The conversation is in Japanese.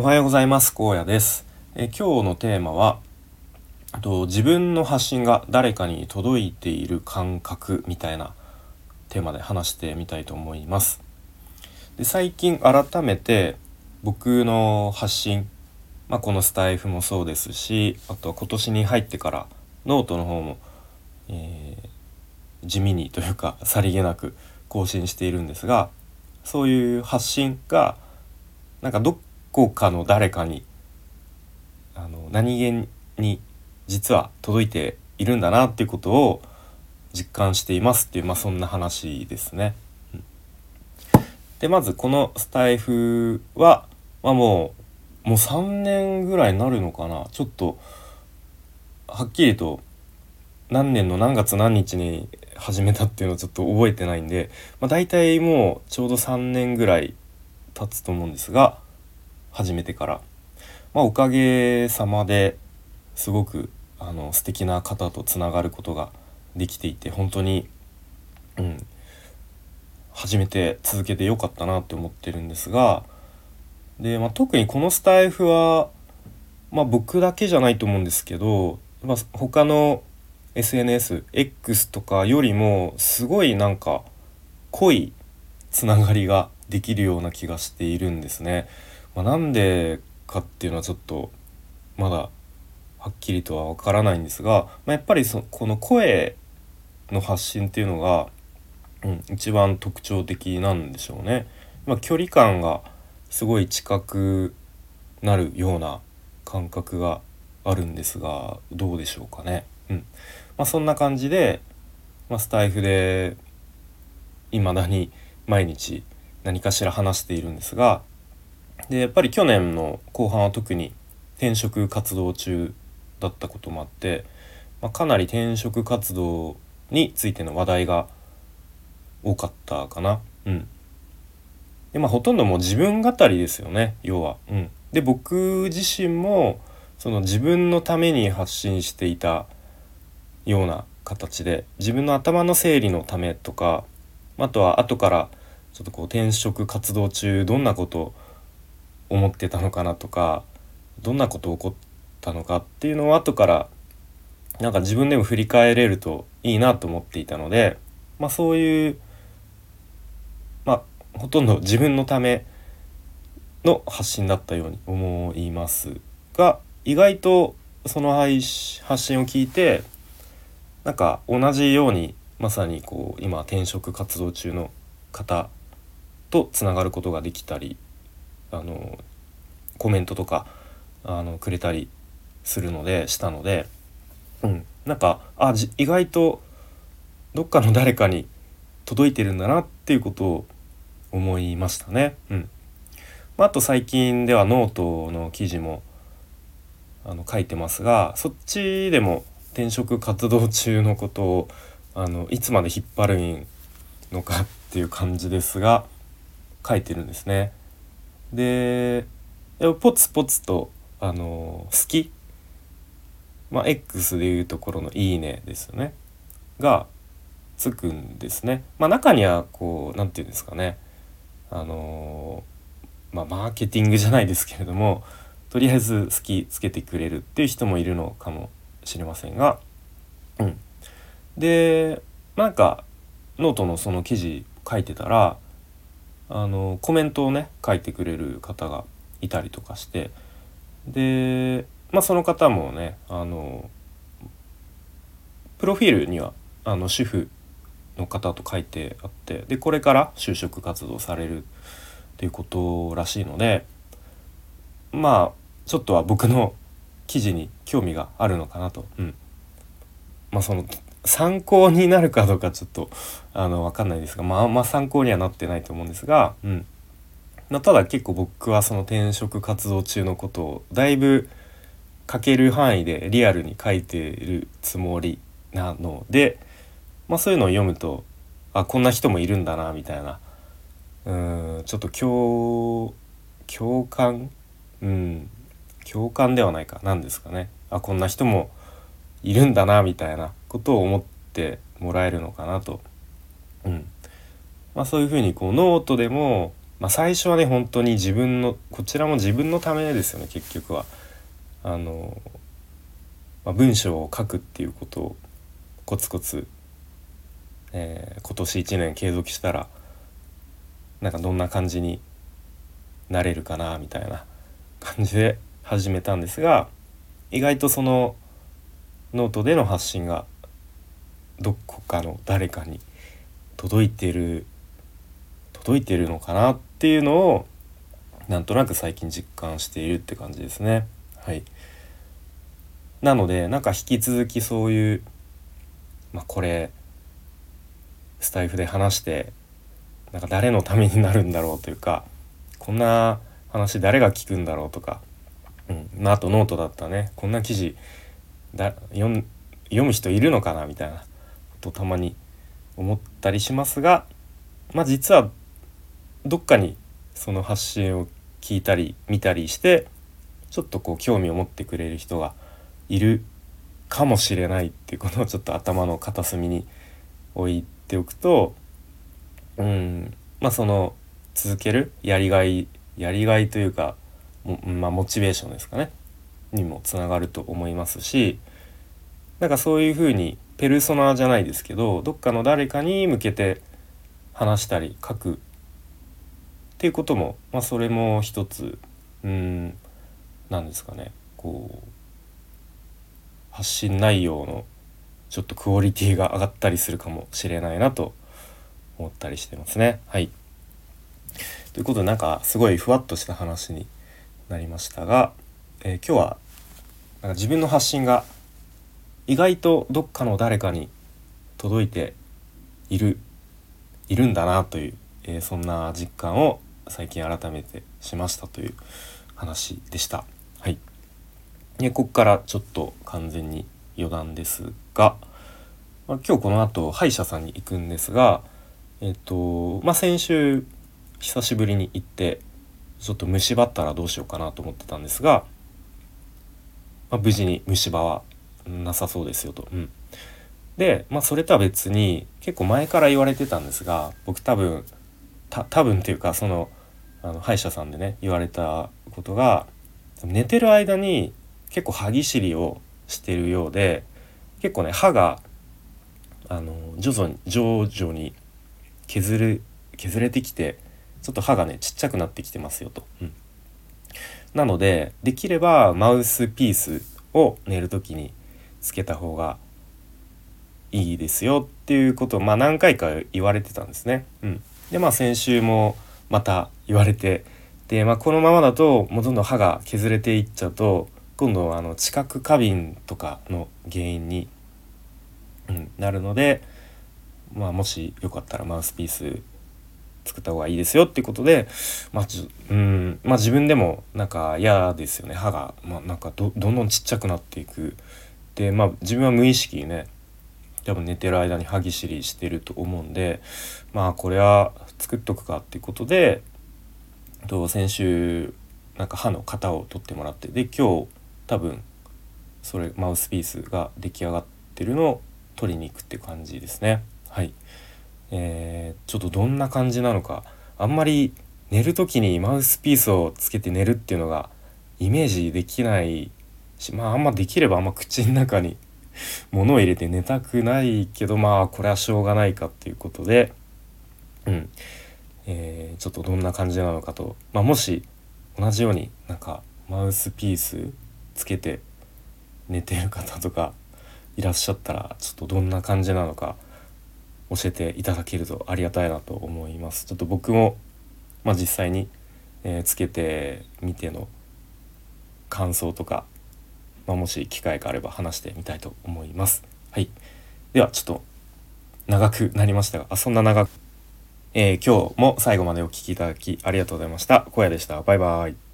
おはようございます。高野です。え今日のテーマはと自分の発信が誰かに届いている感覚みたいなテーマで話してみたいと思います。で最近改めて僕の発信まあ、このスタイフもそうですしあとは今年に入ってからノートの方も、えー、地味にというかさりげなく更新しているんですがそういう発信がなんかどこかの誰かにあの何気に実は届いているんだなっていうことを実感していますっていう、まあ、そんな話ですね。でまずこのスタイフは、まあ、もうもう3年ぐらいになるのかなちょっとはっきりと何年の何月何日に始めたっていうのをちょっと覚えてないんで、まあ、大体もうちょうど3年ぐらい経つと思うんですが始めてから、まあ、おかげさまですごくあの素敵な方とつながることができていて本当に、うん、始めて続けてよかったなって思ってるんですがで、まあ、特にこのスタイフは、まあ、僕だけじゃないと思うんですけど、まあ、他の SNSX とかよりもすごいなんか濃いつながりができるような気がしているんですね。まあ、なんでかっていうのはちょっとまだはっきりとはわからないんですが、まあ、やっぱりそこの声の発信っていうのが、うん、一番特徴的なんでしょうね。まあ、距離感がすごい近くなるような感覚があるんですがどうでしょうかね。うんまあ、そんな感じで、まあ、スタイフで未だに毎日何かしら話しているんですがでやっぱり去年の後半は特に転職活動中だったこともあって、まあ、かなり転職活動についての話題が多かったかな。うん、でまあほとんどもう自分語りですよね要は。うん、で僕自身もその自分のために発信していたような形で自分の頭の整理のためとかあとは後からちょっとこう転職活動中どんなことを思ってたのかなとかどんなこと起こったのかっていうのを後からなんか自分でも振り返れるといいなと思っていたので、まあ、そういう、まあ、ほとんど自分のための発信だったように思いますが意外とその配発信を聞いてなんか同じようにまさにこう今転職活動中の方とつながることができたりあのコメントとかあのくれたりするのでしたので、うん、なんかあ意外とどっかの誰かに届いてるんだなっていうことを思いましたね。うんまあ、あと最近ではノートの記事もあの書いてますがそっちでも転職活動中のことをあのいつまで引っ張るのかっていう感じですが書いてるんですね。でポツポツとあの好き、まあ、X でいうところの「いいね」ですよね。がつくんですね。まあ、中にはこう何て言うんですかね。あのまあ、マーケティングじゃないですけれどもとりあえず好きつけてくれるっていう人もいるのかもしれませんが、うん、でなんかノートのその記事書いてたらあのコメントをね書いてくれる方がいたりとかしてで、まあ、その方もねあのプロフィールにはあの主婦の方と書いてあってでこれから就職活動されるっていうことらしいのでまあちょっとは僕の記事に興味があるのかなと。うん、まあその参考になるかどうかちょっとあの分かんないですがまあまあ参考にはなってないと思うんですが、うん。まあ、ただ結構僕はその転職活動中のことをだいぶ書ける範囲でリアルに書いているつもりなので、まあ、そういうのを読むとあこんな人もいるんだなみたいな。うんちょっと共共感？うん。共感ではないか。何ですかね。あこんな人もいるんだなみたいなことを思ってもらえるのかなと、うんまあ、そういうふうにこうノートでもまあ、最初はね本当に自分のこちらも自分のためですよね結局は。あのまあ、文章を書くっていうことをコツコツ、えー、今年1年継続したらなんかどんな感じになれるかなみたいな感じで始めたんですが意外とそのノートでの発信がどこかの誰かに届いてる届いてるのかなっていうのをなんとなく最近実感しているって感じですね。はい、なのでなんか引き続きそういう、まあ、これスタイフで話してなんか誰のためになるんだろうというかこんな話誰が聞くんだろうとか、うん。まあ、あとノートだったね。こんな記事だ読む人いるのかなみたいなことたまに思ったりしますがまあ実はどっかにその発信を聞いたり見たりしてちょっとこう興味を持ってくれる人がいるかもしれないっていうことをちょっと頭の片隅に置いておくとうんまあその続けるやりがいやりがいというかまあ、モチベーションですかね。にもつながると思いますしなんかそういうふうにペルソナじゃないですけどどっかの誰かに向けて話したり書くっていうことも、まあ、それも一つうん何ですかねこう発信内容のちょっとクオリティが上がったりするかもしれないなと思ったりしてますね。はい。ということでなんかすごいふわっとした話になりましたが、えー、今日はなんか自分の発信が意外とどっかの誰かに届いているいるんだなという、えー、そんな実感を最近改めてしましたという話でした。はい。でここからちょっと完全に余談ですが、まあ、今日この後歯医者さんに行くんですが、えっ、とまあ、先週久しぶりに行ってちょっと虫歯ったらどうしようかなと思ってたんですが、まあ、無事に虫歯はなさそうですよと。うん、で、まあ、それとは別に結構前から言われてたんですが僕多分多分っていうかそのあの歯医者さんでね言われたことが寝てる間に結構歯ぎしりをしてるようで結構ね歯があの徐々に徐々に削る削れてきてちょっと歯がねちっちゃくなってきてますよと。うん、なのでできればマウスピースを寝る時につけた方がいいですよっていうことを、まあ、何回か言われてたんですね。うん、でまあ先週もまた言われてで、まあ、このままだともうどんどん歯が削れていっちゃうと今度あの知覚過敏とかの原因に、うん、なるので、まあ、もしよかったらマウスピース作った方がいいですよっていうことで、まあうんまあ、自分でもなんか嫌ですよね。歯が、まあ、なんかどどんどんちっちゃくなっていく。で、まあ、自分は無意識にね多分寝てる間に歯ぎしりしてると思うんでまあこれは作っとくかっていうことでと先週なんか歯の型を取ってもらってで今日多分それマウスピースが出来上がってるのを取りに行くって感じですね。はい、えー、ちょっとどんな感じなのか。あんまり寝る時にマウスピースをつけて寝るっていうのがイメージできないしまああんまできればあんま口の中に 物を入れて寝たくないけどまあこれはしょうがないかっていうことで。うん、えー、ちょっとどんな感じなのかと、まあ、もし同じようになんかマウスピースつけて寝てる方とかいらっしゃったらちょっとどんな感じなのか教えていただけるとありがたいなと思います。ちょっと僕も、まあ、実際に、えー、つけてみての感想とか、まあ、もし機会があれば話してみたいと思います。はい、ではちょっと長くなりましたがあそんな長く、えー、今日も最後までお聴きいただきありがとうございました。小屋でした。バイバイ。